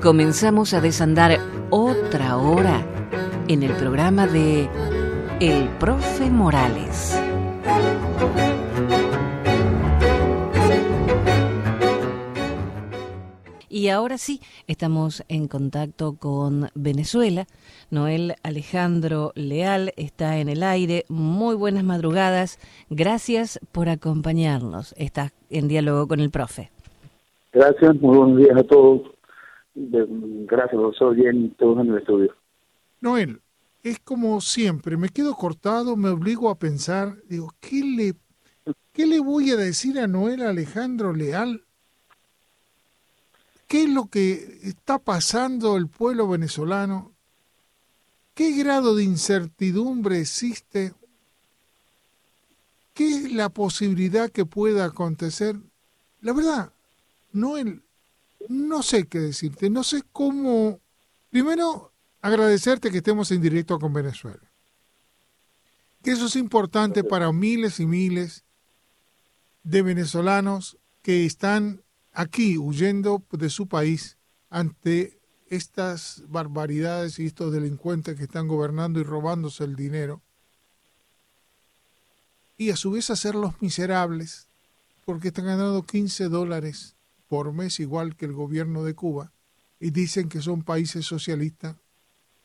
Comenzamos a desandar otra hora en el programa de El Profe Morales. Y ahora sí, estamos en contacto con Venezuela. Noel Alejandro Leal está en el aire. Muy buenas madrugadas. Gracias por acompañarnos. Está en diálogo con el profe. Gracias, muy buenos días a todos. Gracias, profesor, bien, todos en el estudio. Noel, es como siempre, me quedo cortado, me obligo a pensar, digo, ¿qué le, qué le voy a decir a Noel Alejandro Leal ¿Qué es lo que está pasando el pueblo venezolano? ¿Qué grado de incertidumbre existe? ¿Qué es la posibilidad que pueda acontecer? La verdad, no, no sé qué decirte, no sé cómo... Primero, agradecerte que estemos en directo con Venezuela. Que eso es importante para miles y miles de venezolanos que están aquí huyendo de su país ante estas barbaridades y estos delincuentes que están gobernando y robándose el dinero. Y a su vez hacerlos miserables porque están ganando 15 dólares por mes igual que el gobierno de Cuba y dicen que son países socialistas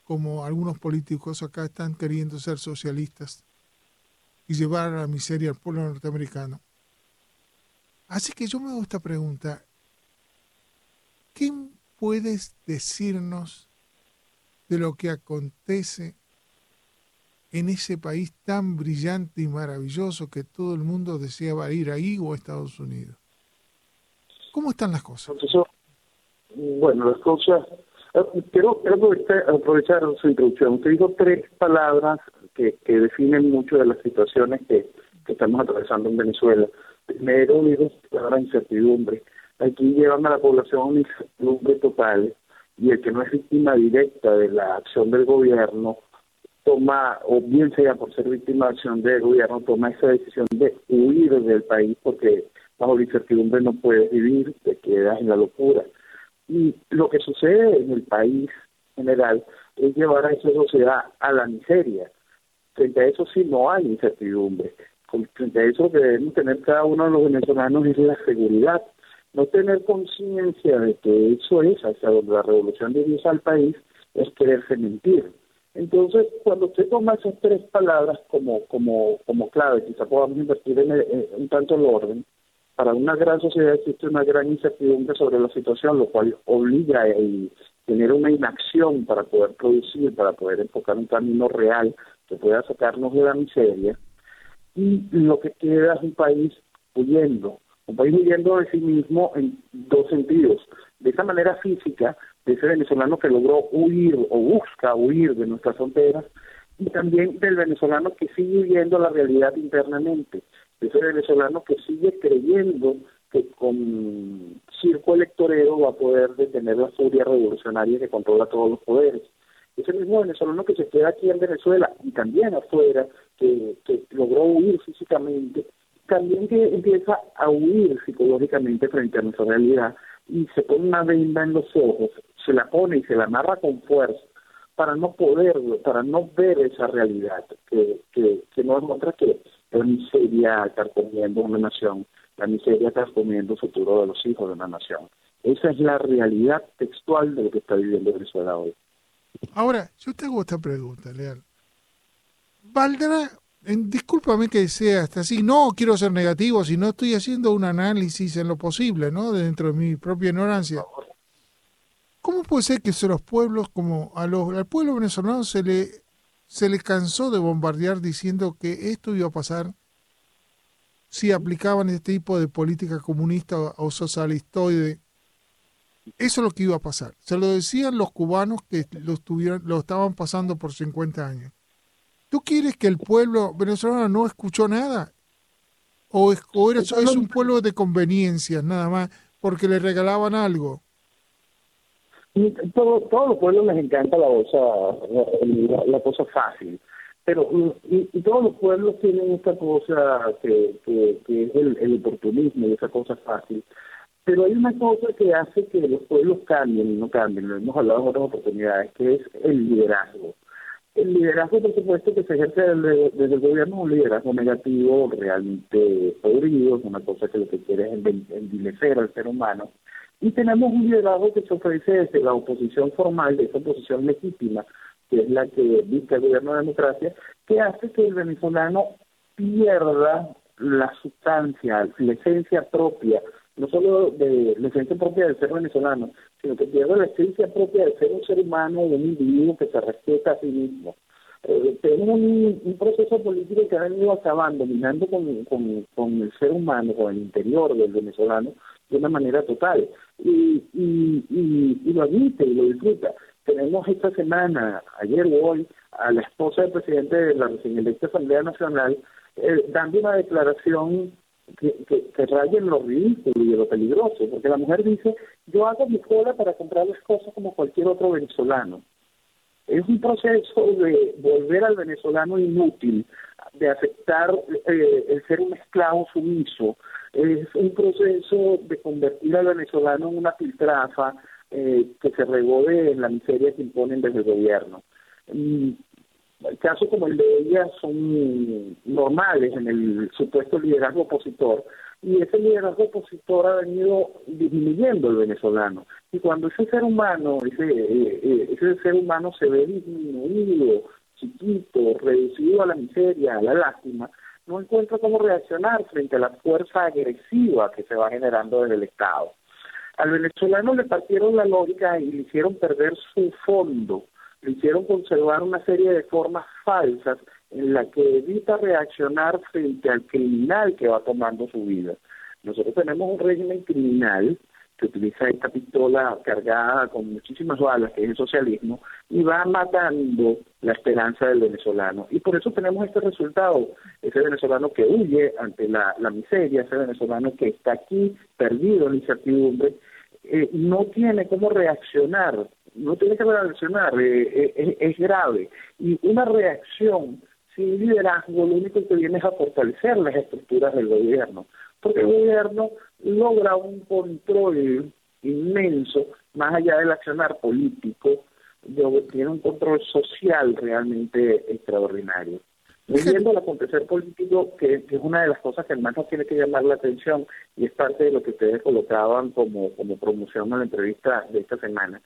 como algunos políticos acá están queriendo ser socialistas y llevar a la miseria al pueblo norteamericano. Así que yo me hago esta pregunta. ¿Qué puedes decirnos de lo que acontece en ese país tan brillante y maravilloso que todo el mundo deseaba ir ahí o a Estados Unidos? ¿Cómo están las cosas? bueno, las cosas... Eh, quiero, aprovechar su introducción. Usted dijo tres palabras que, que definen mucho de las situaciones que estamos atravesando en Venezuela. Primero digo la incertidumbre. Aquí llevan a la población a una incertidumbre total y el que no es víctima directa de la acción del gobierno toma, o bien sea por ser víctima de acción del gobierno, toma esa decisión de huir del país porque bajo la incertidumbre no puedes vivir, te quedas en la locura. Y lo que sucede en el país general es llevar a esa sociedad a la miseria. Frente a eso sí no hay incertidumbre frente a eso que debemos tener cada uno de los venezolanos es la seguridad. No tener conciencia de que eso es hacia donde la revolución divisa al país es quererse mentir. Entonces, cuando usted toma esas tres palabras como, como, como clave, quizá podamos invertir en, un tanto el orden, para una gran sociedad existe una gran incertidumbre sobre la situación, lo cual obliga a tener una inacción para poder producir, para poder enfocar un camino real que pueda sacarnos de la miseria y lo que queda es un país huyendo, un país huyendo de sí mismo en dos sentidos. De esa manera física, de ese venezolano que logró huir o busca huir de nuestras fronteras, y también del venezolano que sigue huyendo la realidad internamente, de ese venezolano que sigue creyendo que con circo electorero va a poder detener la furia revolucionaria que controla todos los poderes ese mismo venezolano que se queda aquí en Venezuela y también afuera, que, logró huir físicamente, también que empieza a huir psicológicamente frente a nuestra realidad y se pone una venda en los ojos, se la pone y se la amarra con fuerza para no poder, para no ver esa realidad que, que, que que la miseria está comiendo una nación, la miseria está comiendo el futuro de los hijos de una nación. Esa es la realidad textual de lo que está viviendo Venezuela hoy. Ahora, yo te hago esta pregunta, Leal. ¿Valdrá, discúlpame que sea hasta así, no quiero ser negativo, sino estoy haciendo un análisis en lo posible, ¿no? Dentro de mi propia ignorancia. ¿Cómo puede ser que los pueblos, como a los, al pueblo venezolano se le, se cansó de bombardear diciendo que esto iba a pasar si aplicaban este tipo de política comunista o socialistoide eso es lo que iba a pasar. Se lo decían los cubanos que lo, lo estaban pasando por 50 años. ¿Tú quieres que el pueblo venezolano no escuchó nada? ¿O, es, o es un pueblo de conveniencias nada más porque le regalaban algo? Todo, todos los pueblos les encanta la cosa, la, cosa fácil. pero y, todos los pueblos tienen esta cosa que, que, es el, el oportunismo y esa cosa fácil. Pero hay una cosa que hace que los pueblos cambien y no cambien, lo hemos hablado en otras oportunidades, que es el liderazgo. El liderazgo, por supuesto, que se ejerce desde, el gobierno un liderazgo negativo, realmente podrido, es una cosa que lo que quiere es envilecer al ser humano. Y tenemos un liderazgo que se ofrece desde la oposición formal, de esa oposición legítima, que es la que dicta el gobierno de democracia, que hace que el venezolano pierda la sustancia, la esencia propia, no solo de la esencia propia del ser venezolano, sino que pierda la esencia propia de ser un ser humano, de un individuo que se respeta a sí mismo. Eh, tenemos un, proceso político que ha venido acabando, minando con, con, con, el ser humano, con el interior del venezolano, de una manera total. Y, y, y, y lo admite y lo disfruta. Tenemos esta semana, ayer o hoy, a la esposa del presidente de la recién electa Asamblea Nacional eh, dando una declaración que, que, que raya en lo ridículo y lo peligroso, porque la mujer dice, yo hago mi cola para comprar las cosas como cualquier otro venezolano. Es un proceso de volver al venezolano inútil, de aceptar eh, el ser un esclavo sumiso, es un proceso de convertir al venezolano en una filtrafa eh, que se regode en la miseria que imponen desde el gobierno. Casos como el de ella son normales en el supuesto liderazgo opositor y ese liderazgo opositor ha venido disminuyendo el venezolano. Y cuando ese ser humano ese eh, eh, ese ser humano se ve disminuido chiquito reducido a la miseria a la lástima no encuentra cómo reaccionar frente a la fuerza agresiva que se va generando desde el Estado. Al venezolano le partieron la lógica y le hicieron perder su fondo le hicieron conservar una serie de formas falsas en la que evita reaccionar frente al criminal que va tomando su vida. Nosotros tenemos un régimen criminal que utiliza esta pistola cargada con muchísimas balas, que es el socialismo, y va matando la esperanza del venezolano. Y por eso tenemos este resultado, ese venezolano que huye ante la, miseria, ese venezolano que está aquí perdido en incertidumbre, eh, no tiene cómo reaccionar no tiene que reaccionar, eh, eh, es, grave. Y una reacción sin liderazgo lo único que viene es a fortalecer las estructuras del gobierno, porque el gobierno logra un control inmenso, más allá del accionar político, tiene un control social realmente extraordinario. Viendo el acontecer político, que, es una de las cosas que más nos tiene que llamar la atención y es parte de lo que ustedes colocaban como, como promoción en la entrevista de esta semana,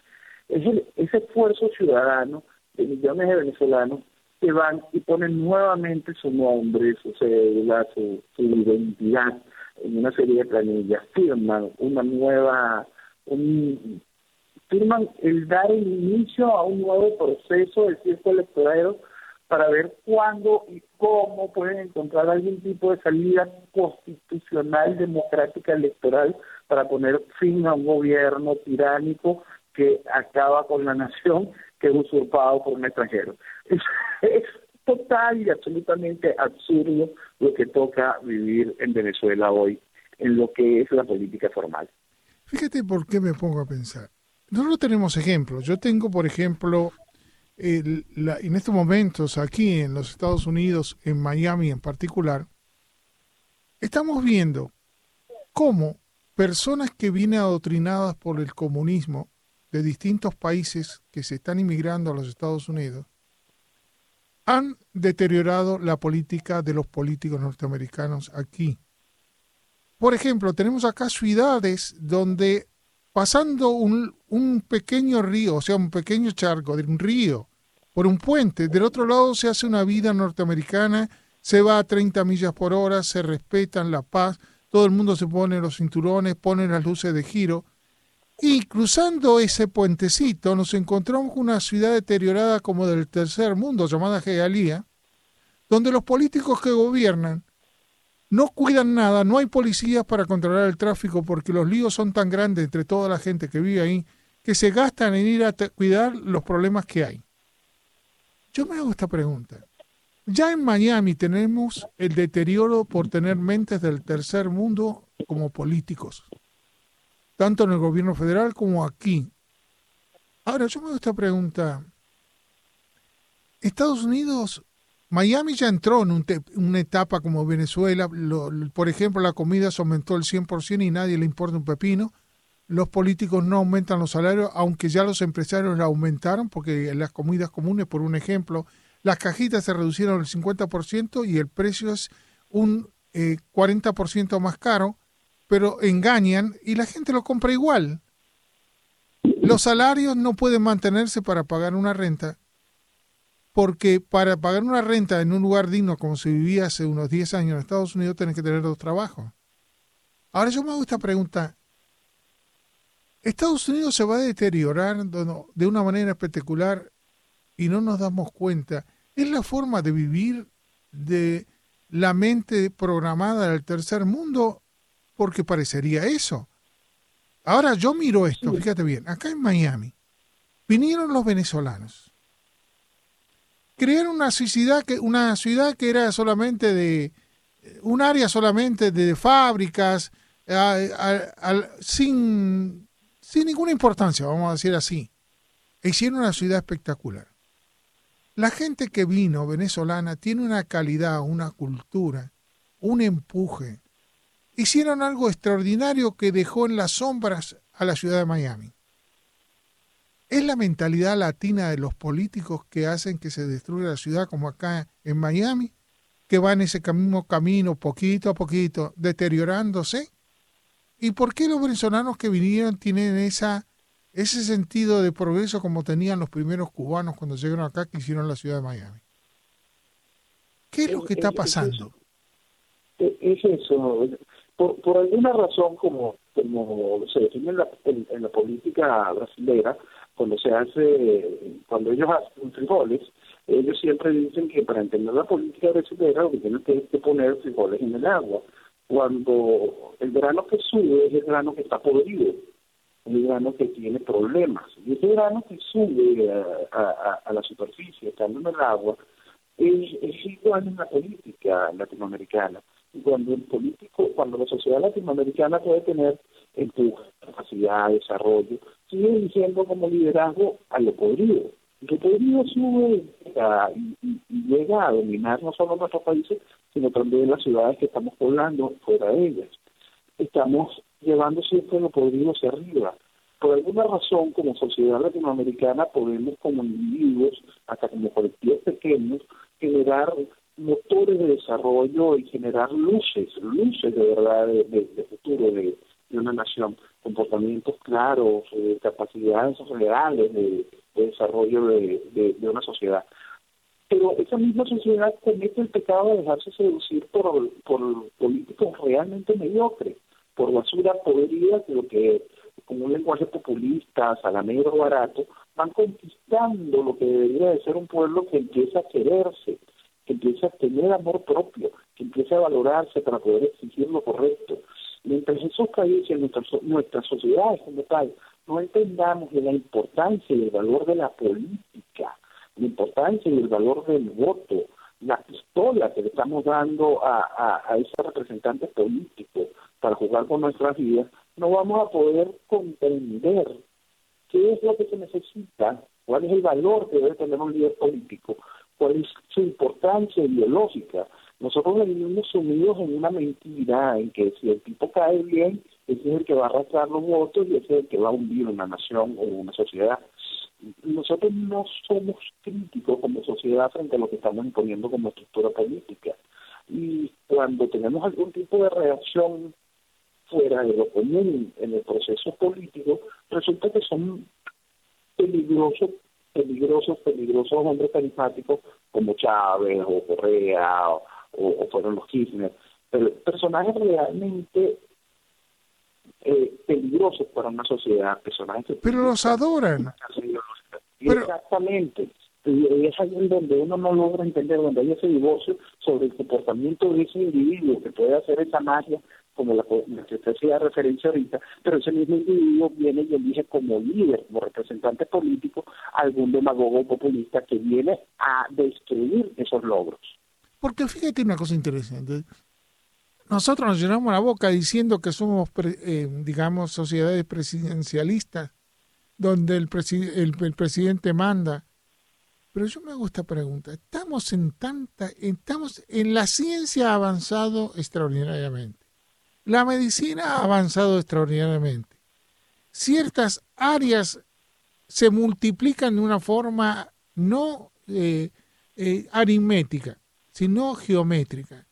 es el, ese esfuerzo ciudadano de millones de venezolanos que van y ponen nuevamente su nombre, su cédula, su, identidad en una serie de planillas, firman una nueva, un, firman el dar el inicio a un nuevo proceso de cierto electoral para ver cuándo y cómo pueden encontrar algún tipo de salida constitucional, democrática, electoral para poner fin a un gobierno tiránico que acaba con la nación que es usurpado por un extranjero. Es, total y absolutamente absurdo lo que toca vivir en Venezuela hoy en lo que es la política formal. Fíjate por qué me pongo a pensar. Nosotros tenemos ejemplos. Yo tengo, por ejemplo, el, la, en estos momentos aquí en los Estados Unidos, en Miami en particular, estamos viendo cómo personas que vienen adoctrinadas por el comunismo de distintos países que se están inmigrando a los Estados Unidos han deteriorado la política de los políticos norteamericanos aquí. Por ejemplo, tenemos acá ciudades donde pasando un, un pequeño río, o sea, un pequeño charco de un río, por un puente, del otro lado se hace una vida norteamericana, se va a 30 millas por hora, se respetan la paz, todo el mundo se pone los cinturones, pone las luces de giro, y cruzando ese puentecito nos encontramos con una ciudad deteriorada como del tercer mundo llamada Gealía, donde los políticos que gobiernan no cuidan nada, no hay policías para controlar el tráfico porque los líos son tan grandes entre toda la gente que vive ahí que se gastan en ir a cuidar los problemas que hay. Yo me hago esta pregunta. Ya en Miami tenemos el deterioro por tener mentes del tercer mundo como políticos tanto en el gobierno federal como aquí. Ahora, yo me hago esta pregunta. Estados Unidos Miami ya entró en una etapa como Venezuela. por ejemplo, la comida se aumentó el 100% y nadie le importa un pepino. Los políticos no aumentan los salarios, aunque ya los empresarios la aumentaron, porque las comidas comunes, por un ejemplo, las cajitas se reducieron el 50% y el precio es un 40% eh, más caro, pero engañan y la gente lo compra igual. Los salarios no pueden mantenerse para pagar una renta, porque para pagar una renta en un lugar digno como se vivía hace unos 10 años en Estados Unidos, tienes que tener dos trabajos. Ahora yo me hago esta pregunta. Estados Unidos se va a de una manera espectacular y no nos damos cuenta. Es la forma de vivir de la mente programada del tercer mundo porque parecería eso. Ahora yo miro esto, fíjate bien, acá en Miami vinieron los venezolanos. Crearon una ciudad que, una ciudad que era solamente de, un área solamente de fábricas, sin, sin ninguna importancia, vamos a decir así. E hicieron una ciudad espectacular. La gente que vino venezolana tiene una calidad, una cultura, un empuje, hicieron algo extraordinario que dejó en las sombras a la ciudad de Miami. Es la mentalidad latina de los políticos que hacen que se destruya la ciudad como acá en Miami, que va en ese mismo camino poquito a poquito, deteriorándose. ¿Y por qué los venezolanos que vinieron tienen esa, ese sentido de progreso como tenían los primeros cubanos cuando llegaron acá que hicieron la ciudad de Miami? ¿Qué es lo que está pasando? Es eso, por, por alguna razón, como, como se define en la, en, la política brasileña, cuando se hace, cuando ellos hacen frijoles, ellos siempre dicen que para entender la política brasileña lo que tienen que, que poner frijoles en el agua. Cuando el grano que sube es el grano que está podrido, el grano que tiene problemas. Y ese grano que sube a, a, a la superficie, estando en el agua, es, es igual en la política latinoamericana cuando el político, cuando la sociedad latinoamericana puede tener empuje, capacidad, desarrollo, sigue diciendo como liderazgo a lo podrido. Lo podrido sube y, llega a dominar no solo nuestros países, sino también las ciudades que estamos poblando fuera de ellas. Estamos llevando siempre lo podrido hacia arriba. Por alguna razón, como sociedad latinoamericana, podemos como individuos, hasta como colectivos pequeños, generar motores de desarrollo y generar luces, luces de verdad de, futuro de, una nación, comportamientos claros, eh, capacidades reales de, desarrollo de, una sociedad. Pero esa misma sociedad comete el pecado de dejarse seducir por, políticos realmente mediocres, por basura podrida que lo que con un lenguaje populista, salamero, barato, van conquistando lo que debería de ser un pueblo que empieza a quererse, que empiece a tener amor propio, que empiece a valorarse para poder exigir lo correcto. Mientras esos países, nuestras, nuestras sociedades como tal, no entendamos de la importancia y el valor de la política, la importancia y el valor del voto, la pistola que le estamos dando a, a, a ese representante político para jugar con nuestras vidas, no vamos a poder comprender qué es lo que se necesita, cuál es el valor que debe tener un líder político cuál es su importancia ideológica. Nosotros vivimos sumidos en una mentira en que si el tipo cae bien, ese es el que va a arrastrar los votos y ese es el que va a hundir una nación o una sociedad. Nosotros no somos críticos como sociedad frente a lo que estamos imponiendo como estructura política. Y cuando tenemos algún tipo de reacción fuera de lo común en el proceso político, resulta que son peligrosos peligrosos, peligrosos hombres carismáticos como Chávez o Correa o, fueron los Kirchner, pero personajes realmente eh, peligrosos para una sociedad, personajes pero los adoran. Exactamente. Y es ahí en donde uno no logra entender, donde hay ese divorcio sobre el comportamiento de ese individuo que puede hacer esa magia como la, que usted hacía referencia ahorita, pero ese mismo individuo viene y elige como líder, como representante político, algún demagogo populista que viene a destruir esos logros. Porque fíjate una cosa interesante. Nosotros nos llenamos la boca diciendo que somos, eh, digamos, sociedades presidencialistas, donde el, presidente manda, Pero yo me hago esta pregunta. Estamos en tanta, estamos en la ciencia avanzado extraordinariamente. La medicina ha avanzado extraordinariamente. Ciertas áreas se multiplican de una forma no eh, eh, aritmética, sino geométrica.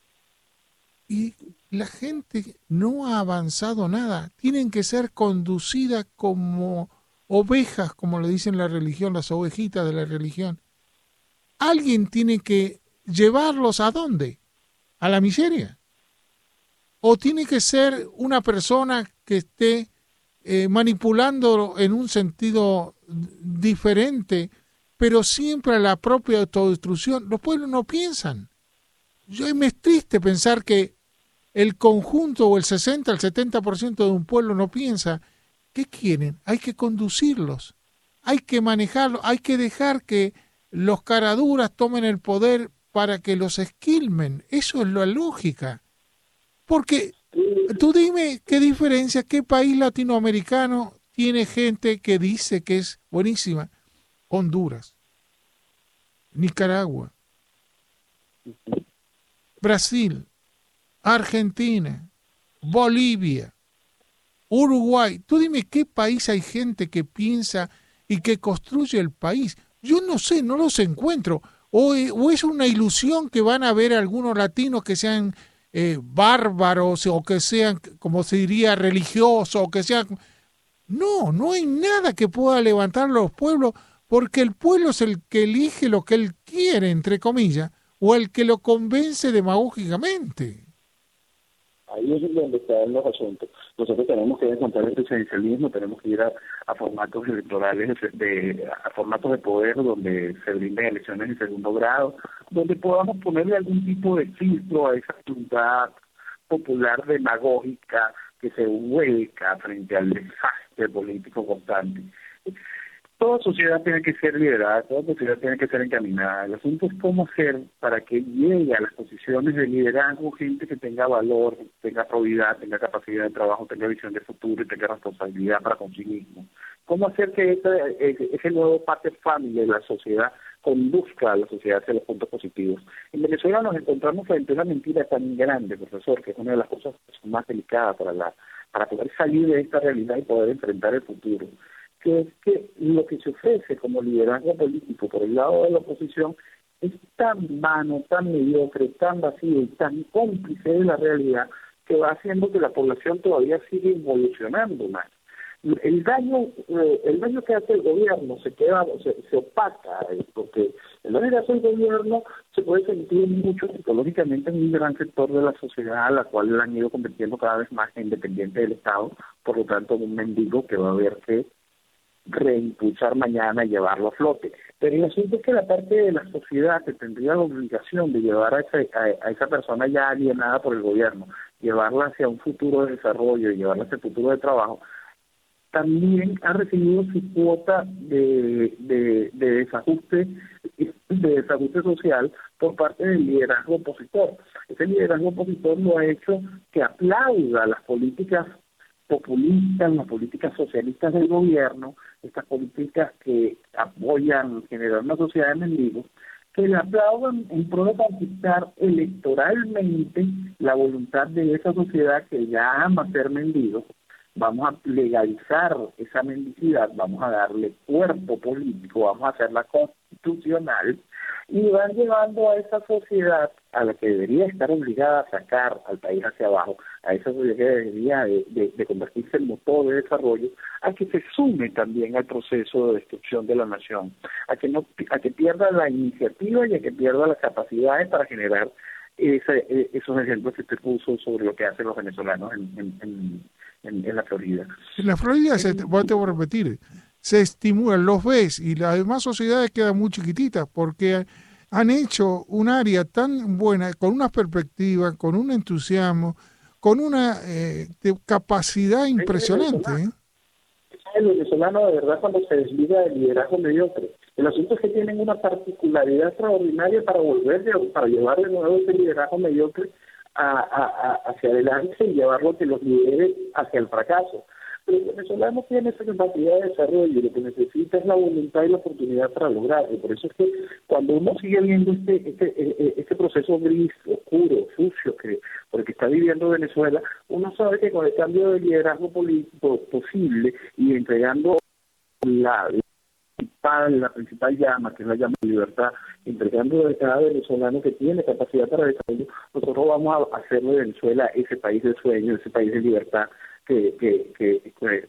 Y la gente no ha avanzado nada. Tienen que ser conducidas como ovejas, como le dicen la religión, las ovejitas de la religión. Alguien tiene que llevarlos a dónde? A la miseria. O tiene que ser una persona que esté eh, manipulando en un sentido diferente, pero siempre a la propia autodestrucción. Los pueblos no piensan. Yo, me es triste pensar que el conjunto o el 60 al 70% de un pueblo no piensa. ¿Qué quieren? Hay que conducirlos, hay que manejarlos, hay que dejar que los caraduras tomen el poder para que los esquilmen. Eso es la lógica. Porque tú dime qué diferencia, qué país latinoamericano tiene gente que dice que es buenísima. Honduras, Nicaragua, Brasil, Argentina, Bolivia, Uruguay. Tú dime qué país hay gente que piensa y que construye el país. Yo no sé, no los encuentro. O, o es una ilusión que van a ver algunos latinos que sean eh, bárbaros o que sean, como se diría, religiosos o que sean... No, no hay nada que pueda levantar los pueblos porque el pueblo es el que elige lo que él quiere, entre comillas, o el que lo convence demagógicamente. Ahí es donde están los asuntos. Nosotros tenemos que encontrar el presidencialismo, tenemos que ir a, formatos electorales, de, a formatos de poder donde se brinden elecciones de segundo grado, donde podamos ponerle algún tipo de filtro a esa voluntad popular demagógica que se vuelca frente al desastre político constante toda sociedad tiene que ser liderada, toda sociedad tiene que ser encaminada. El asunto es cómo hacer para que llegue a las posiciones de liderazgo gente que tenga valor, tenga probidad, tenga capacidad de trabajo, tenga visión de futuro y tenga responsabilidad para consigo mismo. ¿Cómo hacer que ese, ese nuevo pater family de la sociedad conduzca a la sociedad hacia los puntos positivos? En Venezuela nos encontramos frente a una mentira tan grande, profesor, que es una de las cosas más delicadas para, la, para poder salir de esta realidad y poder enfrentar el futuro que es que lo que se ofrece como liderazgo político por el lado de la oposición es tan vano, tan mediocre, tan vacío y tan cómplice de la realidad que va haciendo que la población todavía siga evolucionando más. El daño, eh, el daño que hace el gobierno se queda, se, se opaca, eh, porque el daño que hace el gobierno se puede sentir mucho psicológicamente en un gran sector de la sociedad, a la cual han ido convirtiendo cada vez más en independiente del Estado, por lo tanto un mendigo que va a ver que reimpulsar mañana y llevarlo a flote. Pero el asunto es que la parte de la sociedad que tendría la obligación de llevar a esa, a, esa persona ya alienada por el gobierno, llevarla hacia un futuro de desarrollo y llevarla hacia un futuro de trabajo, también ha recibido su cuota de, de, de desajuste de desajuste social por parte del liderazgo opositor. Ese liderazgo opositor lo ha hecho que aplauda las políticas populistas, las políticas socialistas del gobierno, estas políticas que apoyan generar una sociedad de mendigos, que le aplaudan en pro de conquistar electoralmente la voluntad de esa sociedad que ya ama ser mendigos. Vamos a legalizar esa mendicidad, vamos a darle cuerpo político, vamos a hacerla constitucional y van llevando a esa sociedad a la que debería estar obligada a sacar al país hacia abajo, a esa sociedad que debería de, convertirse en motor de desarrollo, a que se sume también al proceso de destrucción de la nación, a que no a que pierda la iniciativa y a que pierda las capacidades para generar ese, e, esos ejemplos que usted puso sobre lo que hacen los venezolanos en, en, en, la Florida. En la Florida, se, voy a repetir, se estimulan, los ves y las demás sociedades quedan muy chiquititas porque han hecho un área tan buena, con una perspectiva, con un entusiasmo, con una eh, capacidad impresionante. El venezolano de verdad cuando se desliga del liderazgo mediocre. El asunto es que tienen una particularidad extraordinaria para volver, para llevar de nuevo ese liderazgo mediocre a, hacia adelante y llevarlo que los lidere hacia el fracaso el venezolano tiene esa capacidad de desarrollo y lo que necesita es la voluntad y la oportunidad para lograrlo. Por eso es que cuando uno sigue viendo este, este, e, e, este proceso gris, oscuro, sucio, que porque está viviendo Venezuela, uno sabe que con el cambio de liderazgo político posible y entregando la, la principal llama, que es la llama de libertad, entregando a cada venezolano que tiene capacidad para desarrollo, nosotros vamos a hacer de Venezuela ese país de sueño, ese país de libertad que, que, que, que,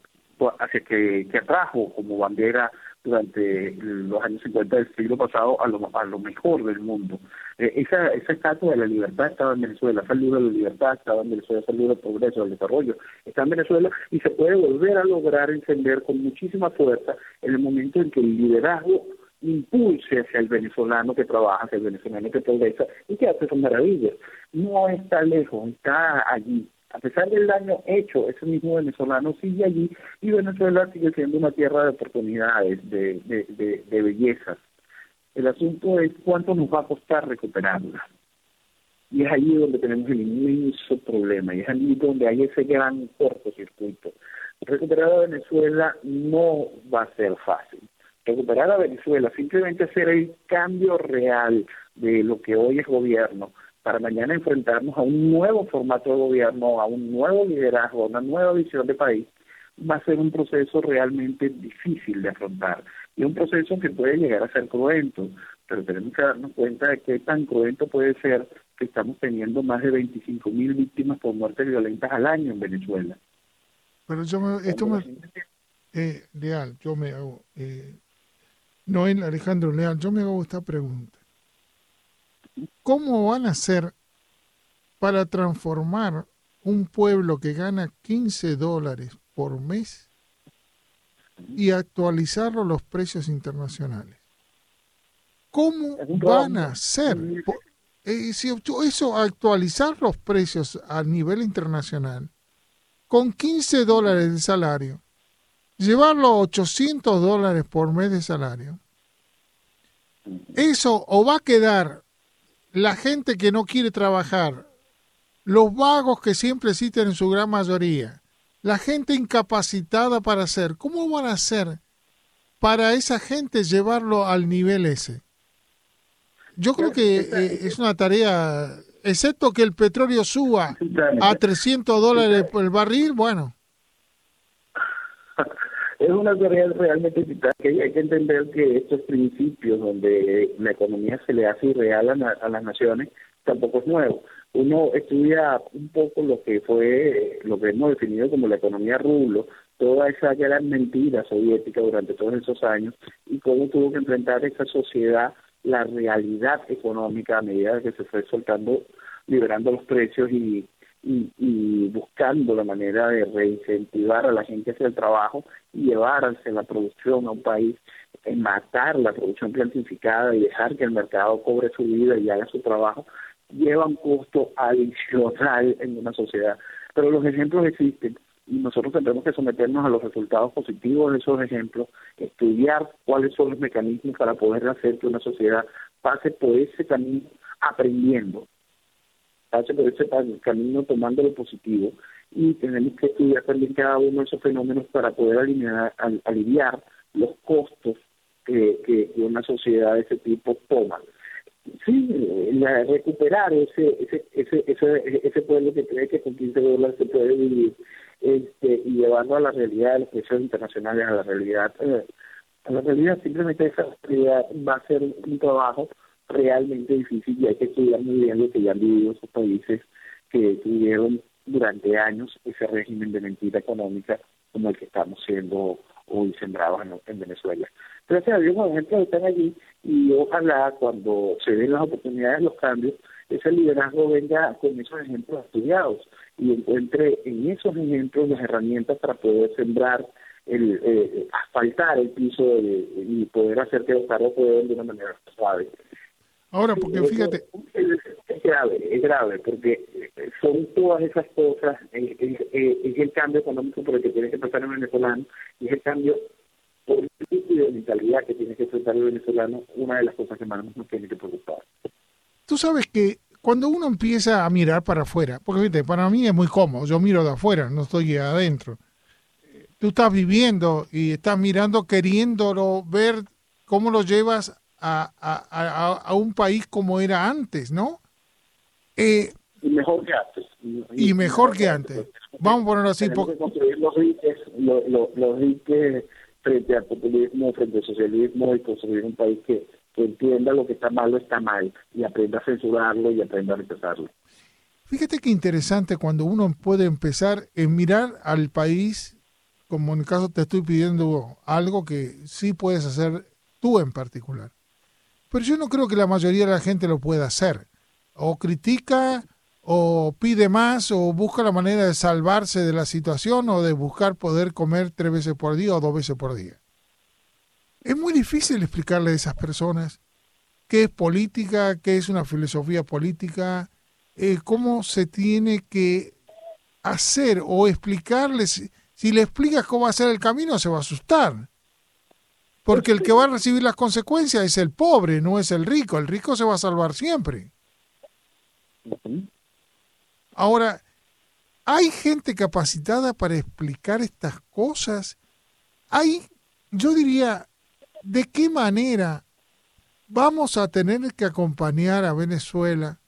que, que atrajo como bandera durante los años 50 del siglo pasado a lo, a lo mejor del mundo. Eh, esa, esa estatua de la libertad estaba en Venezuela, esa de la libertad estaba en Venezuela, esa libro del progreso, del desarrollo está en Venezuela y se puede volver a lograr encender con muchísima fuerza en el momento en que el liderazgo impulse hacia el venezolano que trabaja, hacia el venezolano que progresa y que hace sus maravillas. No está lejos, está allí. A pesar del daño hecho, ese mismo venezolano sigue allí y Venezuela sigue siendo una tierra de oportunidades, de, de, de, bellezas. El asunto es cuánto nos va a costar recuperarla. Y es allí donde tenemos el inmenso problema, y es allí donde hay ese gran cortocircuito. Recuperar a Venezuela no va a ser fácil. Recuperar a Venezuela, simplemente hacer el cambio real de lo que hoy es gobierno, para mañana enfrentarnos a un nuevo formato de gobierno, a un nuevo liderazgo, a una nueva visión de país, va a ser un proceso realmente difícil de afrontar y un proceso que puede llegar a ser cruento, pero tenemos que darnos cuenta de qué tan cruento puede ser que estamos teniendo más de 25 mil víctimas por muertes violentas al año en Venezuela. Pero yo me, esto me, eh, Leal, yo me hago, eh, Noel Alejandro Leal, yo me hago esta pregunta. ¿Cómo van a hacer para transformar un pueblo que gana 15 dólares por mes y actualizarlo los precios internacionales? ¿Cómo van a hacer? Eh, si eso, actualizar los precios a nivel internacional, con 15 dólares de salario, llevarlo a 800 dólares por mes de salario, eso o va a quedar la gente que no quiere trabajar, los vagos que siempre existen en su gran mayoría, la gente incapacitada para hacer, ¿cómo van a hacer para esa gente llevarlo al nivel ese? Yo creo que eh, es una tarea, excepto que el petróleo suba a 300 dólares por el barril, bueno. Es una tarea realmente vital, que hay que entender que estos principios donde la economía se le hace irreal a, las naciones tampoco es nuevo. Uno estudia un poco lo que fue, lo que hemos definido como la economía rulo, toda esa gran mentira soviética durante todos esos años y cómo tuvo que enfrentar esa sociedad la realidad económica a medida que se fue soltando, liberando los precios y y, buscando la manera de reincentivar a la gente hacia el trabajo y llevar hacia la producción a un país, en matar la producción plantificada y dejar que el mercado cobre su vida y haga su trabajo, lleva un costo adicional en una sociedad. Pero los ejemplos existen y nosotros tendremos que someternos a los resultados positivos de esos ejemplos, estudiar cuáles son los mecanismos para poder hacer que una sociedad pase por ese camino aprendiendo, pase por ese camino tomando lo positivo y tenemos que estudiar también cada uno de esos fenómenos para poder aliviar, aliviar los costos que, que, una sociedad de ese tipo toma. Sí, recuperar ese, ese, ese, ese, ese pueblo que cree que con 15 dólares se puede vivir este, y llevarlo a la realidad de los precios internacionales, a la realidad, eh, a la realidad, simplemente esa realidad va a ser un trabajo realmente difícil y hay que estudiar muy bien lo que ya han vivido esos países que tuvieron durante años ese régimen de mentira económica como el que estamos siendo hoy sembrados en, Venezuela. Gracias a Dios, los ejemplos están allí y ojalá cuando se den las oportunidades, los cambios, ese liderazgo venga con esos ejemplos estudiados y encuentre en esos ejemplos las herramientas para poder sembrar, el eh, asfaltar el piso y poder hacer que los carros puedan de una manera suave. Ahora, porque fíjate... Es, grave, es grave, porque son todas esas cosas, es, el cambio económico por el que tiene que pasar el venezolano, y es el cambio político y de mentalidad que tiene que enfrentar el venezolano, una de las cosas que más nos tiene que preocupar. Tú sabes que cuando uno empieza a mirar para afuera, porque fíjate, para mí es muy cómodo, yo miro de afuera, no estoy adentro. tú estás viviendo y estás mirando, queriéndolo ver cómo lo llevas a, a, a, un país como era antes, ¿no? Eh, y mejor que antes. Y, mejor que antes. Vamos a ponerlo así. Tenemos que construir los diques frente al populismo, frente al socialismo y construir un país que, que entienda lo que está malo está mal y aprenda a censurarlo y aprenda a rechazarlo. Fíjate qué interesante cuando uno puede empezar en mirar al país, como en el caso te estoy pidiendo algo que sí puedes hacer tú en particular. Pero yo no creo que la mayoría de la gente lo pueda hacer. O critica, o pide más, o busca la manera de salvarse de la situación, o de buscar poder comer tres veces por día o dos veces por día. Es muy difícil explicarle a esas personas qué es política, qué es una filosofía política, eh, cómo se tiene que hacer o explicarles. Si le explicas cómo hacer el camino, se va a asustar. Porque el que va a recibir las consecuencias es el pobre, no es el rico. El rico se va a salvar siempre. Ahora, ¿hay gente capacitada para explicar estas cosas? Hay, yo diría, ¿de qué manera vamos a tener que acompañar a Venezuela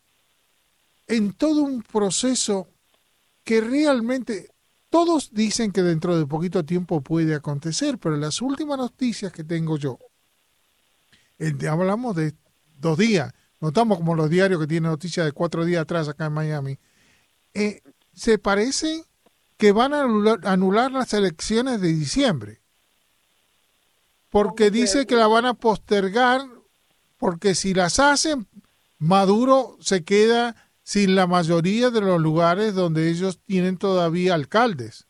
en todo un proceso que realmente todos dicen que dentro de poquito tiempo puede acontecer, pero las últimas noticias que tengo yo, hablamos de dos días, notamos como los diarios que tienen noticias de cuatro días atrás acá en Miami, eh, se parece que van a anular, las elecciones de diciembre, porque dice que la van a postergar, porque si las hacen, Maduro se queda sin la mayoría de los lugares donde ellos tienen todavía alcaldes.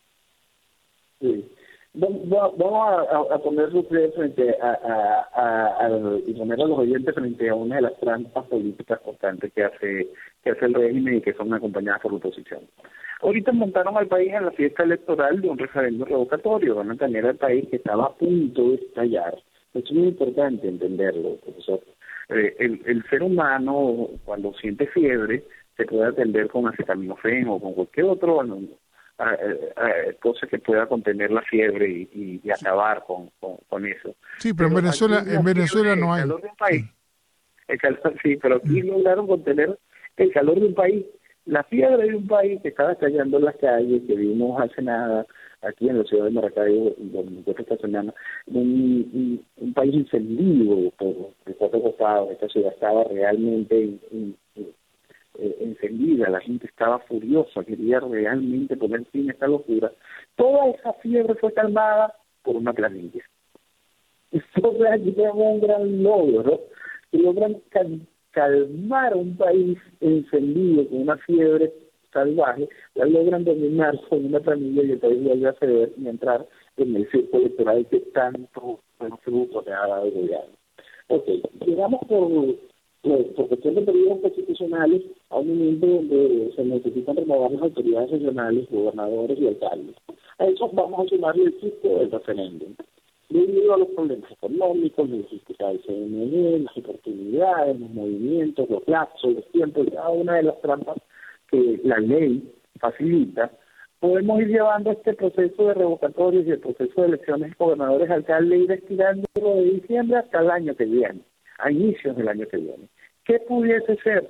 Sí. Vamos a, poner frente a, y poner a los oyentes frente a una de las trampas políticas constantes que hace que hace el régimen y que son acompañadas por la oposición. Ahorita montaron al país en la fiesta electoral de un referéndum revocatorio, van a tener al país que estaba a punto de estallar. es muy importante entenderlo, profesor. Eh, el ser humano, cuando siente fiebre, se puede atender con acetaminofén o con cualquier otro cosa que pueda contener la fiebre y, acabar con, con, eso. Sí, pero, en Venezuela, en Venezuela no hay. calor de un país, sí, pero aquí mm. lograron contener el calor de un país, la fiebre de un país que estaba callando en las calles, que vimos hace nada aquí en la ciudad de Maracaibo, donde esta semana, un, un, país encendido por el cuatro costados, esta ciudad estaba realmente eh, encendida, la gente estaba furiosa, quería realmente poner fin a esta locura. Toda esa fiebre fue calmada por una planilla. Aquí tenemos un gran logro, que logran calmar un país encendido con una fiebre salvaje, la logran dominar con una planilla y el país vuelve a ceder y entrar en el círculo electoral que tanto fruto le ha dado el gobierno. Ok, llegamos por por cuestión de periodos constitucionales a un momento donde se necesitan renovar las autoridades regionales, gobernadores y alcaldes. A eso vamos a sumarle el ciclo del referéndum. Debido a los problemas económicos, la dificultad del CNE, las oportunidades, los movimientos, los plazos, los tiempos, cada una de las trampas que la ley facilita, podemos ir llevando este proceso de revocatorios y el proceso de elecciones gobernadores, alcaldes, ir estirándolo de diciembre hasta el año que viene, a inicios del año que viene. ¿Qué pudiese ser?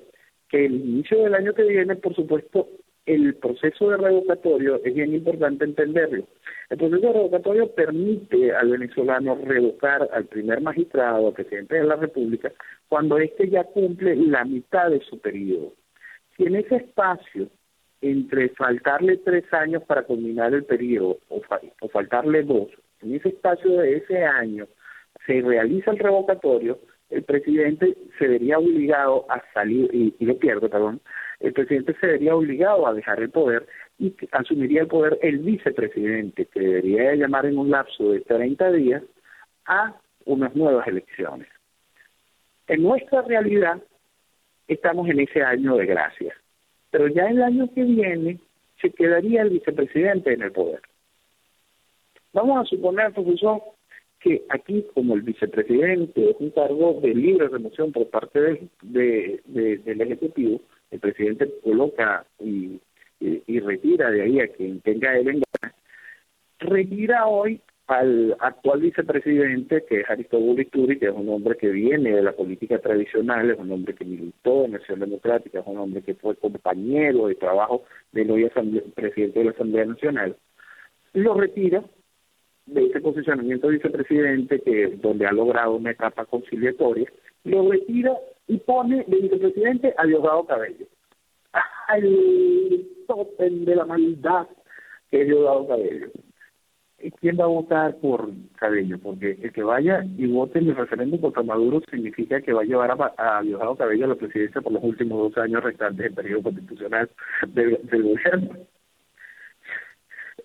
Que el inicio del año que viene, por supuesto, el proceso de revocatorio es bien importante entenderlo. El proceso de revocatorio permite al venezolano revocar al primer magistrado, al presidente de la República, cuando éste ya cumple la mitad de su periodo. Si en ese espacio, entre faltarle tres años para culminar el periodo o, o faltarle dos, en ese espacio de ese año se realiza el revocatorio, el presidente se vería obligado a salir, y, lo pierdo, perdón, el presidente se vería obligado a dejar el poder y asumiría el poder el vicepresidente, que debería llamar en un lapso de 30 días a unas nuevas elecciones. En nuestra realidad estamos en ese año de gracia, pero ya el año que viene se quedaría el vicepresidente en el poder. Vamos a suponer, profesor, aquí, como el vicepresidente es un cargo de libre remoción por parte del, del Ejecutivo, el presidente coloca y, y, retira de ahí a quien tenga él en retira hoy al actual vicepresidente, que es Aristóbulo Ituri, que es un hombre que viene de la política tradicional, es un hombre que militó en Acción Democrática, es un hombre que fue compañero de trabajo del hoy presidente de la Asamblea Nacional, lo retira de ese posicionamiento de vicepresidente, que donde ha logrado una etapa conciliatoria, lo retira y pone de vicepresidente a Diosdado Cabello. Al topen de la maldad que es Diosdado Cabello. ¿Y quién va a votar por Cabello? Porque el que vaya y vote en el referéndum contra Maduro significa que va a llevar a, Diosdado Cabello a la presidencia por los últimos dos años restantes del periodo constitucional del, del gobierno.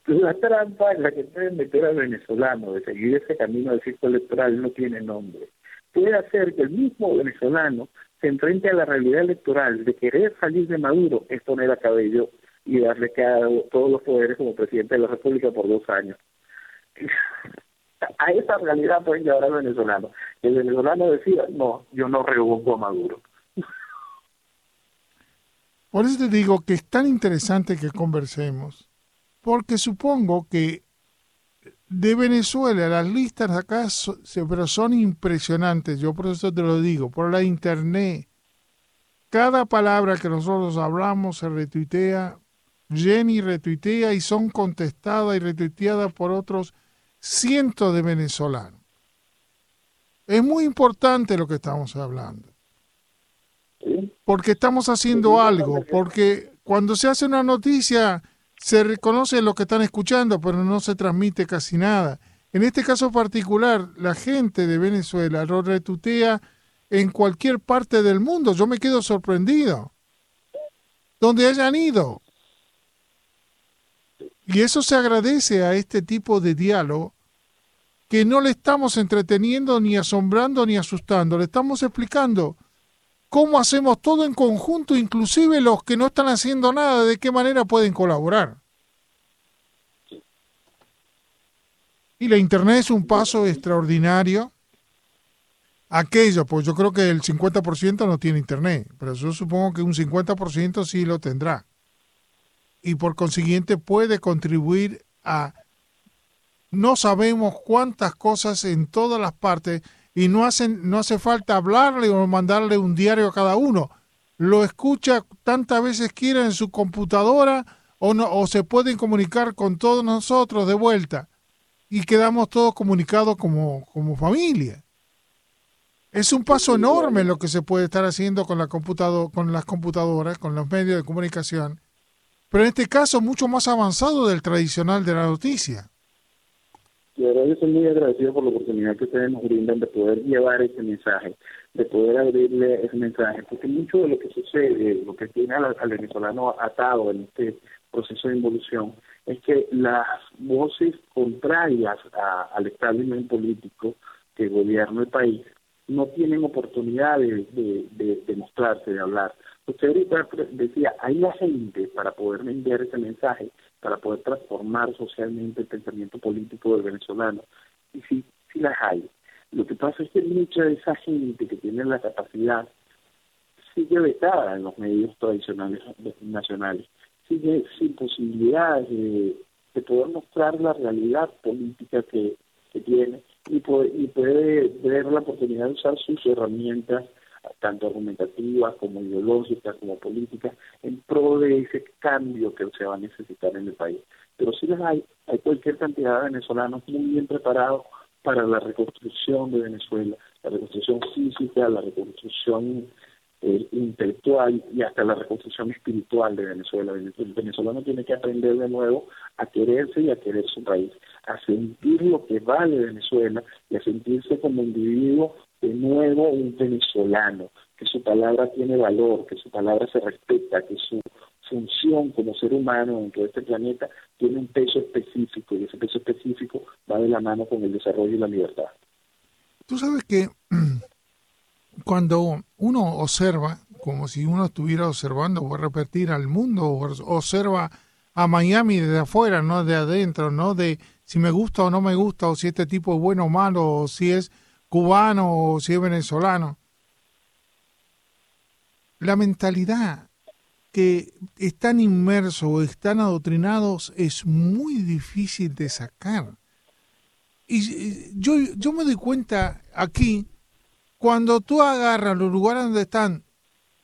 La trampa en la que pueden meter al venezolano de seguir ese camino del ciclo electoral no tiene nombre. Puede hacer que el mismo venezolano se enfrente a la realidad electoral de querer salir de Maduro, es poner a Cabello y darle cada, todos los poderes como presidente de la República por dos años. A esa realidad pueden llevar al venezolano. El venezolano decía, no, yo no rehubo a Maduro. Por eso te digo que es tan interesante que conversemos, porque supongo que de Venezuela las listas acá pero son impresionantes, yo por eso te lo digo, por la internet. Cada palabra que nosotros hablamos se retuitea, Jenny retuitea y son contestadas y retuiteadas por otros cientos de venezolanos. Es muy importante lo que estamos hablando. Porque estamos haciendo algo, porque cuando se hace una noticia se reconoce lo que están escuchando, pero no se transmite casi nada. En este caso particular, la gente de Venezuela lo retutea en cualquier parte del mundo. Yo me quedo sorprendido. Donde hayan ido. Y eso se agradece a este tipo de diálogo que no le estamos entreteniendo, ni asombrando, ni asustando. Le estamos explicando cómo hacemos todo en conjunto, inclusive los que no están haciendo nada, de qué manera pueden colaborar. Y la Internet es un paso extraordinario. Aquello, pues yo creo que el 50% no tiene Internet, pero yo supongo que un 50% sí lo tendrá y por consiguiente puede contribuir a no sabemos cuántas cosas en todas las partes y no hacen no hace falta hablarle o mandarle un diario a cada uno. Lo escucha tantas veces quiera en su computadora o no o se pueden comunicar con todos nosotros de vuelta y quedamos todos comunicados como como familia. Es un paso enorme lo que se puede estar haciendo con la computadora, con las computadoras, con los medios de comunicación pero en este caso mucho más avanzado del tradicional de la noticia. De verdad yo estoy muy agradecido por la oportunidad que ustedes nos brindan de poder llevar ese mensaje, de poder abrirle ese mensaje, porque mucho de lo que sucede, lo que tiene al, venezolano atado en este proceso de involución, es que las voces contrarias al establishment político que gobierna el país no tienen oportunidad de, de, de mostrarse, de hablar. Usted ahorita decía, hay la gente para poder enviar ese mensaje, para poder transformar socialmente el pensamiento político del venezolano. Y sí, sí las hay. Lo que pasa es que mucha de esa gente que tiene la capacidad sigue vetada en los medios tradicionales nacionales, sigue sin posibilidades de, poder mostrar la realidad política que, tiene y puede, y puede ver la oportunidad de usar sus herramientas tanto argumentativas como ideológicas como políticas, en pro de ese cambio que se va a necesitar en el país. Pero sí las hay, hay cualquier cantidad de venezolanos muy bien preparados para la reconstrucción de Venezuela, la reconstrucción física, la reconstrucción eh, intelectual y hasta la reconstrucción espiritual de Venezuela. El venezolano tiene que aprender de nuevo a quererse y a querer su país, a sentir lo que vale Venezuela y a sentirse como individuo de nuevo un venezolano, que su palabra tiene valor, que su palabra se respeta, que su función como ser humano en todo este planeta tiene un peso específico y ese peso específico va de la mano con el desarrollo y la libertad. Tú sabes que cuando uno observa, como si uno estuviera observando, voy a repetir al mundo, observa a Miami desde afuera, no de adentro, no de si me gusta o no me gusta, o si este tipo es bueno o malo, o si es cubano o si es venezolano. La mentalidad que están inmersos o están adoctrinados es muy difícil de sacar. Y yo, yo me doy cuenta aquí, cuando tú agarras los lugares donde están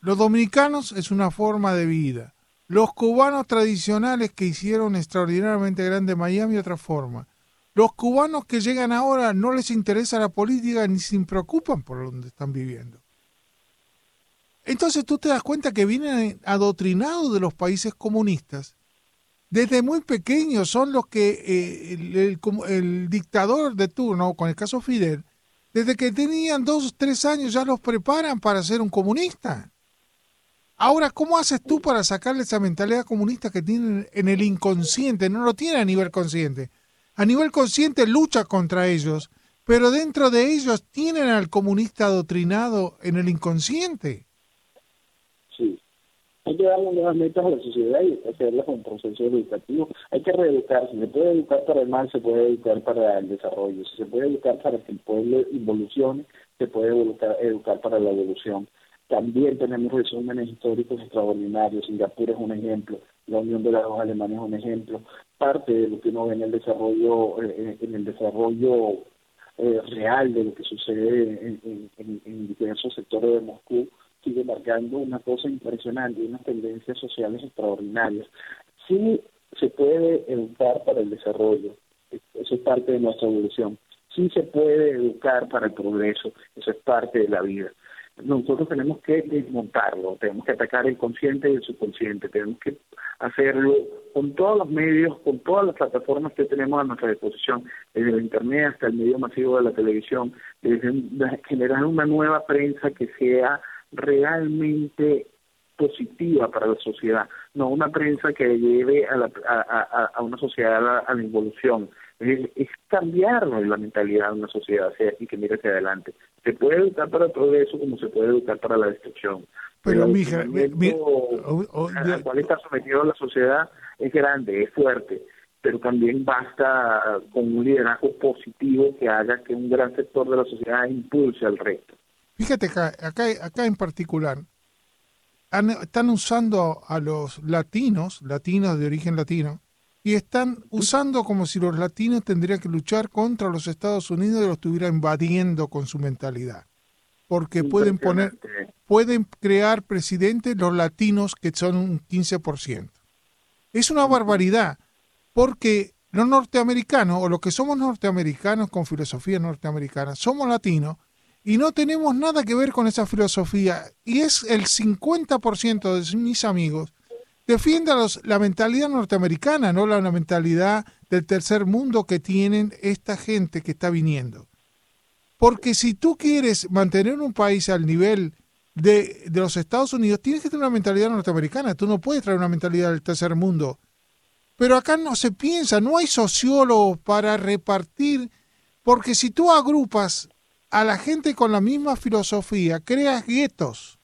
los dominicanos, es una forma de vida. Los cubanos tradicionales que hicieron extraordinariamente grande Miami, otra forma. Los cubanos que llegan ahora no les interesa la política ni se preocupan por donde están viviendo. Entonces tú te das cuenta que vienen adoctrinados de los países comunistas. Desde muy pequeños son los que eh, el, el, dictador de turno, con el caso Fidel, desde que tenían dos o tres años ya los preparan para ser un comunista. Ahora, ¿cómo haces tú para sacarle esa mentalidad comunista que tienen en el inconsciente? No lo tiene a nivel consciente. A nivel consciente lucha contra ellos, pero dentro de ellos tienen al comunista adoctrinado en el inconsciente hay que darle nuevas metas a la sociedad y hacerlas con proceso educativo. Hay que reeducar. Si se puede educar para el mal, se puede educar para el desarrollo. Si se puede educar para que el pueblo evolucione, se puede educar, educar para la evolución. También tenemos resúmenes históricos extraordinarios. Singapur es un ejemplo, la Unión de las dos Alemanes es un ejemplo. Parte de lo que uno ve en el desarrollo, eh, en el desarrollo eh, real de lo que sucede en diversos sectores de Moscú sigue marcando una cosa impresionante, unas tendencias sociales extraordinarias. Sí se puede educar para el desarrollo, eso es parte de nuestra evolución. Sí se puede educar para el progreso, eso es parte de la vida. Nosotros tenemos que desmontarlo, tenemos que atacar el consciente y el subconsciente, tenemos que hacerlo con todos los medios, con todas las plataformas que tenemos a nuestra disposición, desde el Internet hasta el medio masivo de la televisión, desde generar una nueva prensa que sea realmente positiva para la sociedad, no una prensa que lleve a, la, a, una sociedad a la, involución. Es, es, cambiar la mentalidad de una sociedad y que mire hacia adelante. Se puede educar para el progreso como se puede educar para la destrucción. Pero, Pero mija, al cual está sometido la sociedad es grande, es fuerte pero también basta con un liderazgo positivo que haga que un gran sector de la sociedad impulse al resto. Fíjate acá, acá, acá en particular, están usando a los latinos, latinos de origen latino, y están usando como si los latinos tendrían que luchar contra los Estados Unidos y los estuviera invadiendo con su mentalidad. Porque pueden poner, pueden crear presidentes los latinos que son un 15%. Es una barbaridad, porque los norteamericanos, o los que somos norteamericanos con filosofía norteamericana, somos latinos, y no tenemos nada que ver con esa filosofía. Y es el 50% de mis amigos defienden la mentalidad norteamericana, no la, mentalidad del tercer mundo que tienen esta gente que está viniendo. Porque si tú quieres mantener un país al nivel de, de, los Estados Unidos, tienes que tener una mentalidad norteamericana. Tú no puedes traer una mentalidad del tercer mundo. Pero acá no se piensa, no hay sociólogos para repartir, porque si tú agrupas a la gente con la misma filosofía, creas guetos.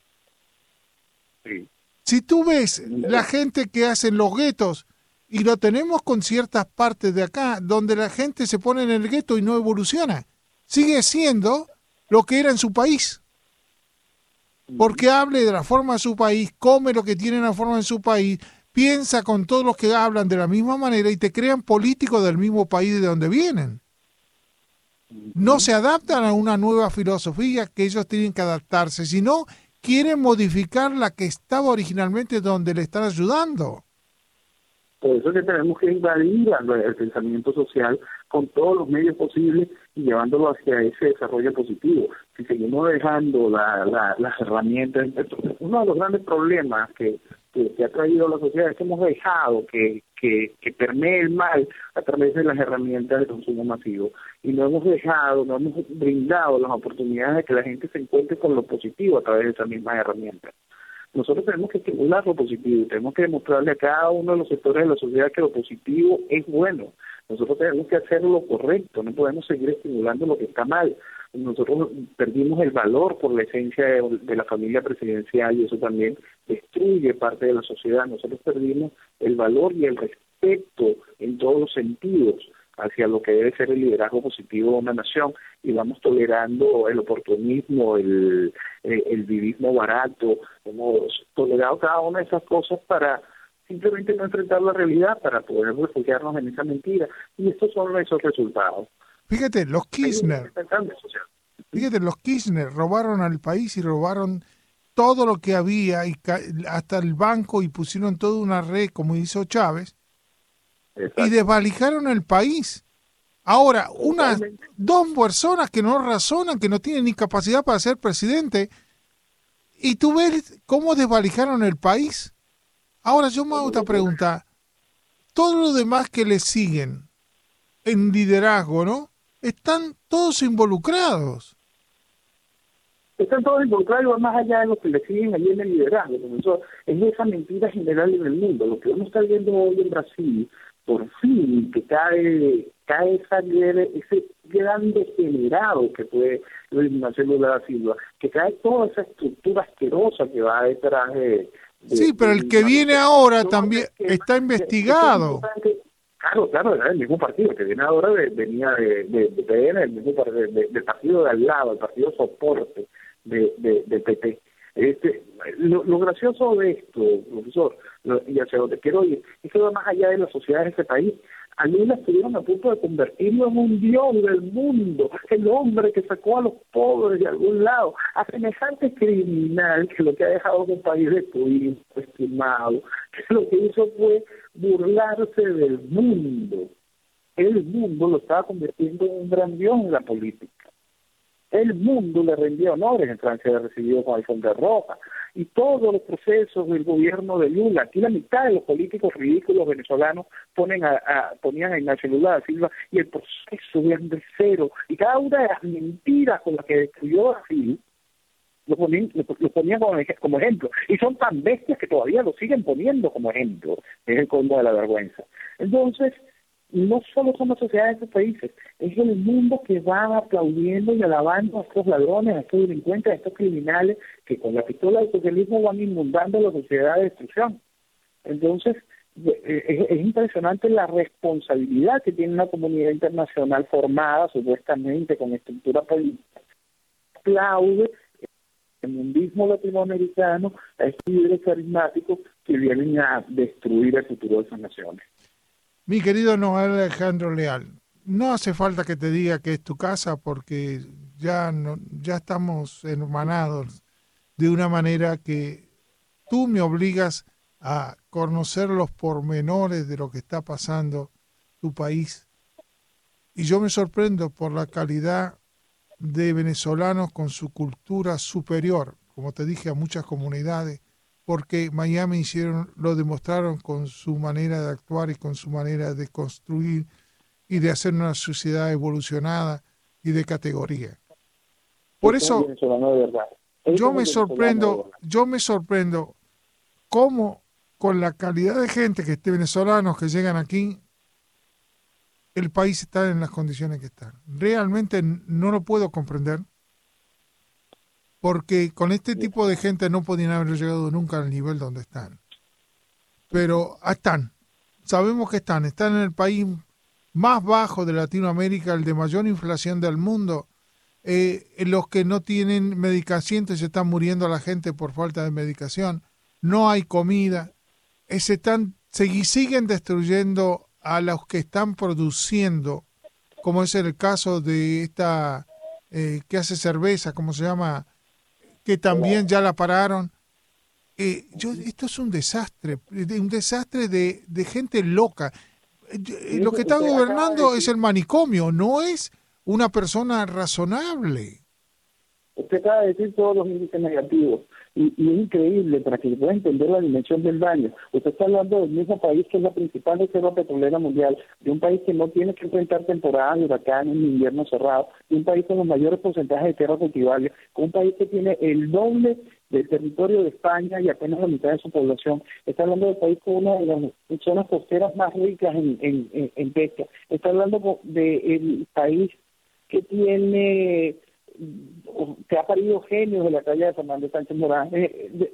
Si tú ves la gente que hace los guetos, y lo tenemos con ciertas partes de acá, donde la gente se pone en el gueto y no evoluciona, sigue siendo lo que era en su país. Porque hable de la forma de su país, come lo que tiene en la forma de su país, piensa con todos los que hablan de la misma manera y te crean políticos del mismo país de donde vienen no se adaptan a una nueva filosofía que ellos tienen que adaptarse, sino quieren modificar la que estaba originalmente donde le están ayudando. Por eso es que tenemos que invadir el pensamiento social con todos los medios posibles y llevándolo hacia ese desarrollo positivo. Si seguimos dejando las herramientas, uno de los grandes problemas que que, ha traído la sociedad es que hemos dejado que, que, que permee el mal a través de las herramientas de consumo masivo y no hemos dejado, no hemos brindado las oportunidades de que la gente se encuentre con lo positivo a través de esas mismas herramientas. Nosotros tenemos que estimular lo positivo tenemos que demostrarle a cada uno de los sectores de la sociedad que lo positivo es bueno. Nosotros tenemos que hacer lo correcto, no podemos seguir estimulando lo que está mal nosotros perdimos el valor por la esencia de, la familia presidencial y eso también destruye parte de la sociedad. Nosotros perdimos el valor y el respeto en todos los sentidos hacia lo que debe ser el liderazgo positivo de una nación y vamos tolerando el oportunismo, el, el, el vivismo barato, hemos tolerado cada una de esas cosas para simplemente no enfrentar la realidad, para poder refugiarnos en esa mentira. Y estos son esos resultados. Fíjate, los Kirchner, fíjate, los Kirchner robaron al país y robaron todo lo que había y hasta el banco y pusieron toda una red como hizo Chávez y desvalijaron el país. Ahora, unas dos personas que no razonan, que no tienen ni capacidad para ser presidente, y tú ves cómo desvalijaron el país. Ahora yo me hago esta pregunta, todos los demás que le siguen en liderazgo, ¿no? Están todos involucrados están todos involucrados y más allá de lo que le siguen allí en el liderazgo. Eso es esa mentira general en el mundo. Lo que uno está viendo hoy en Brasil, por fin, que cae, cae esa, ese gran degenerado que fue Ignacio Lula da Silva, que cae toda esa estructura asquerosa que va detrás de... sí, pero el que viene ahora también está investigado. Claro, claro, era mismo partido, que viene ahora venía de, de, de PN, el mismo del partido de al lado, el partido soporte de, de, del PP. Este, lo, lo, gracioso de esto, profesor, y hacia donde quiero ir, es que va más allá de la sociedad de este país. A mí la estuvieron a punto de convertirlo en un dios del mundo, el hombre que sacó a los pobres de algún lado, a semejante criminal que lo que ha dejado un país destruido, estimado, que lo que hizo fue burlarse del mundo. El mundo lo estaba convirtiendo en un gran dios en la política el mundo le rendía honores en Francia de recibido con alfombra roja y todos los procesos del gobierno de Lula, aquí la mitad de los políticos ridículos venezolanos ponen a, ponían a Ignacio Lula da Silva y el proceso de cero y cada una de las mentiras con las que destruyó Brasil lo ponían, ponían como, ejemplo y son tan bestias que todavía lo siguen poniendo como ejemplo es el colmo de la vergüenza. Entonces no solo son las sociedades de estos países, es el mundo que va aplaudiendo y alabando a estos ladrones, a estos delincuentes, a estos criminales que con la pistola del socialismo van inundando la sociedad de destrucción. Entonces, eh, es, impresionante la responsabilidad que tiene una comunidad internacional formada supuestamente con estructura política. Aplaude el mundismo latinoamericano a estos líderes carismáticos que vienen a destruir el futuro de esas naciones. Mi querido Noel Alejandro Leal, no hace falta que te diga que es tu casa porque ya, no, ya estamos hermanados de una manera que tú me obligas a conocer los pormenores de lo que está pasando tu país. Y yo me sorprendo por la calidad de venezolanos con su cultura superior, como te dije, a muchas comunidades porque Miami hicieron, lo demostraron con su manera de actuar y con su manera de construir y de hacer una sociedad evolucionada y de categoría. Por eso yo me sorprendo, yo me sorprendo cómo con la calidad de gente que esté venezolanos que llegan aquí, el país está en las condiciones que está. Realmente no lo puedo comprender porque con este tipo de gente no podían haber llegado nunca al nivel donde están. Pero están, sabemos que están, están en el país más bajo de Latinoamérica, el de mayor inflación del mundo. Eh, los que no tienen medicación se están muriendo la gente por falta de medicación, no hay comida, eh, se están, siguen destruyendo a los que están produciendo, como es el caso de esta eh, que hace cerveza, ¿cómo se llama? Que también ya la pararon. Eh, yo, esto es un desastre, un desastre de, de gente loca. Eh, lo que está gobernando es el manicomio, no es una persona razonable. Usted acaba de decir todos los índices negativos y, es increíble para que se pueda entender la dimensión del daño. Usted está hablando del mismo país que es la principal reserva petrolera mundial, de un país que no tiene que enfrentar temporadas de huracanes ni invierno cerrado, de un país con los mayores porcentajes de tierra cultivable, con un país que tiene el doble del territorio de España y apenas la mitad de su población. Está hablando del país con una de las zonas costeras más ricas en, en, en, pesca. Está hablando del país que tiene que ha parido genios de la calle de Fernando Sánchez Morán. Eh,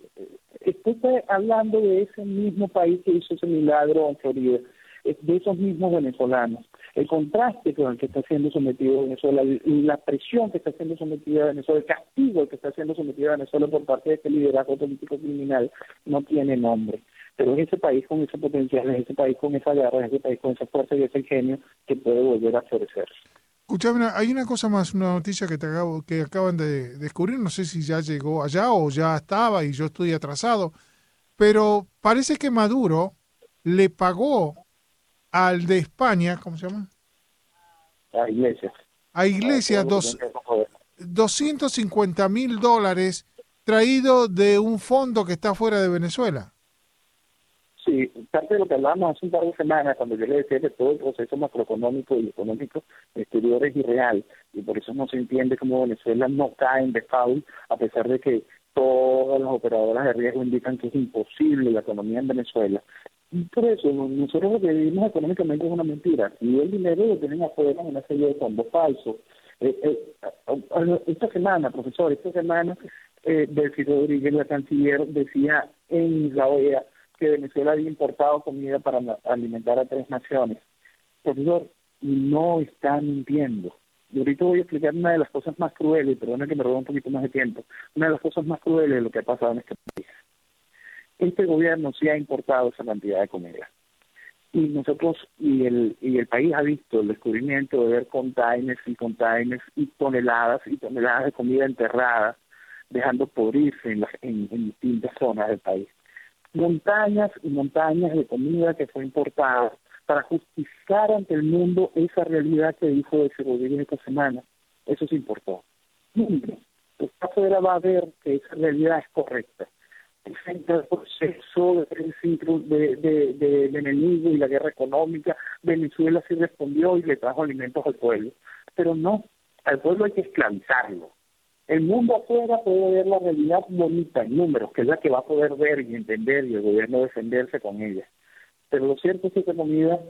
estoy hablando de ese mismo país que hizo ese milagro en Florida, de esos mismos venezolanos. el contraste con el que está siendo sometido Venezuela, la presión que está siendo sometida Venezuela, el castigo que está siendo sometida Venezuela por parte de este liderazgo político criminal, no tiene nombre. Pero es ese país con ese potencial, es ese país con esa garra, es ese país con esa fuerza y ese ingenio que puede volver a florecer. Escuchame, hay una cosa más, una noticia que te acabo, que acaban de descubrir, no sé si ya llegó allá o ya estaba y yo estoy atrasado, pero parece que Maduro le pagó al de España, ¿cómo se llama? A Iglesias. A Iglesias, dos, 250 mil dólares traído de un fondo que está fuera de Venezuela. Parte de lo que hablábamos hace un par de semanas, cuando yo le decía que todo el proceso macroeconómico y económico exterior es irreal, y por eso no se entiende cómo Venezuela no cae en default, a pesar de que todas las operadoras de riesgo indican que es imposible la economía en Venezuela. Y por eso nosotros lo que vivimos económicamente es una mentira. Y el dinero lo tienen afuera en una serie de fondos falsos. Eh, eh, esta semana, profesor, esta semana, eh, Delcy Rodríguez, la canciller, decía en la OEA que Venezuela había importado comida para alimentar a tres naciones. Profesor, no están mintiendo. Y ahorita voy a explicar una de las cosas más crueles, perdona que me robe un poquito más de tiempo, una de las cosas más crueles de lo que ha pasado en este país. Este gobierno sí ha importado esa cantidad de comida. Y nosotros, y el, y el país ha visto el descubrimiento de ver containers y containers y toneladas y toneladas de comida enterrada, dejando podrirse en, en distintas zonas del país montañas y montañas de comida que fue importada para justificar ante el mundo esa realidad que dijo de Rodríguez esta semana. Eso se importó. El afuera va a ver que esa realidad es correcta. Frente al proceso de, de, de, enemigo y la guerra económica, Venezuela sí respondió y le trajo alimentos al pueblo. Pero no, al pueblo hay que esclavizarlo. El mundo afuera puede ver la realidad bonita en números, que es la que va a poder ver y entender y el gobierno defenderse con ella. Pero lo cierto es que esa comida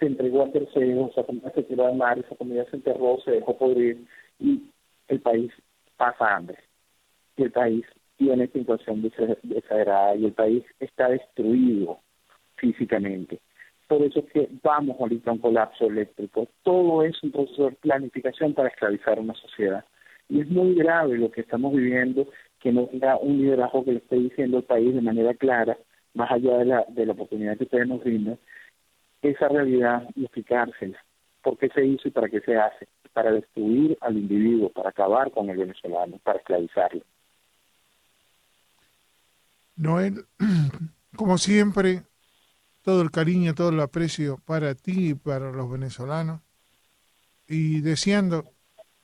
se entregó a terceros, esa comida se tiró al mar, esa comida se enterró, se dejó podrir y el país pasa hambre. Y el país tiene situación desagrada y el país está destruido físicamente. Por eso es que vamos ahorita a un colapso eléctrico. Todo es un proceso de planificación para esclavizar una sociedad. Y es muy grave lo que estamos viviendo, que no tenga un liderazgo que le esté diciendo al país de manera clara, más allá de la, de la oportunidad que ustedes nos brindan, esa realidad y explicársela. ¿Por qué se hizo y para qué se hace? Para destruir al individuo, para acabar con el venezolano, para esclavizarlo. Noel, como siempre, todo el cariño, todo el aprecio para ti y para los venezolanos, y deseando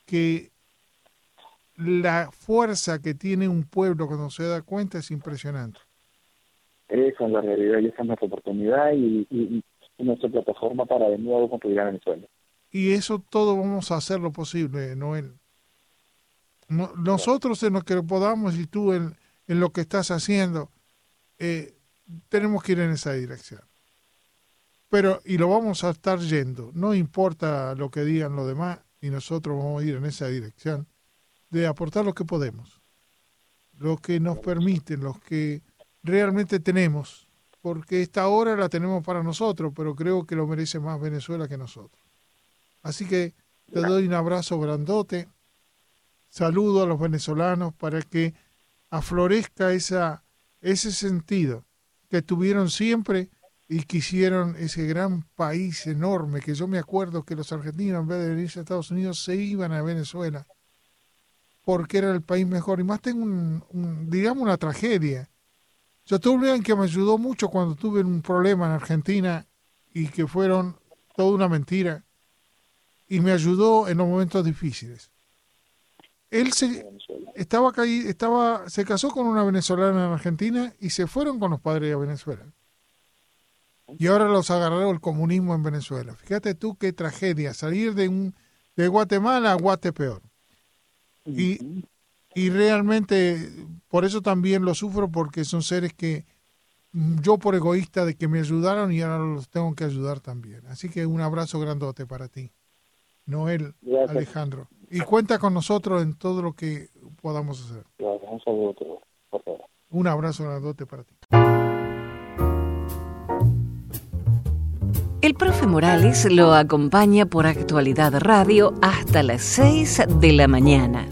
que la fuerza que tiene un pueblo cuando se da cuenta es impresionante. Esa es la realidad y esa es nuestra oportunidad y, nuestra plataforma para de nuevo construir a Venezuela. Y eso todo vamos a hacer lo posible, Noel. nosotros en lo que podamos y tú en, en lo que estás haciendo, eh, tenemos que ir en esa dirección. Pero, y lo vamos a estar yendo, no importa lo que digan los demás, y nosotros vamos a ir en esa dirección de aportar lo que podemos, lo que nos permiten, lo que realmente tenemos, porque esta hora la tenemos para nosotros, pero creo que lo merece más Venezuela que nosotros. Así que te doy un abrazo grandote, saludo a los venezolanos para que aflorezca esa, ese sentido que tuvieron siempre y quisieron ese gran país enorme, que yo me acuerdo que los argentinos en vez de venirse a Estados Unidos se iban a Venezuela porque era el país mejor. Y más tengo, un, digamos, una tragedia. Yo tuve alguien que me ayudó mucho cuando tuve un problema en Argentina y que fueron toda una mentira. Y me ayudó en los momentos difíciles. Él se, estaba, estaba, se casó con una venezolana en Argentina y se fueron con los padres a Venezuela. Y ahora los agarró el comunismo en Venezuela. Fíjate tú qué tragedia, salir de, un, de Guatemala a Guatepeor. Y, y realmente por eso también lo sufro porque son seres que yo por egoísta de que me ayudaron y ahora los tengo que ayudar también. Así que un abrazo grandote para ti, Noel Alejandro. Y cuenta con nosotros en todo lo que podamos hacer. Un abrazo grandote para ti. El profe Morales lo acompaña por actualidad radio hasta las 6 de la mañana.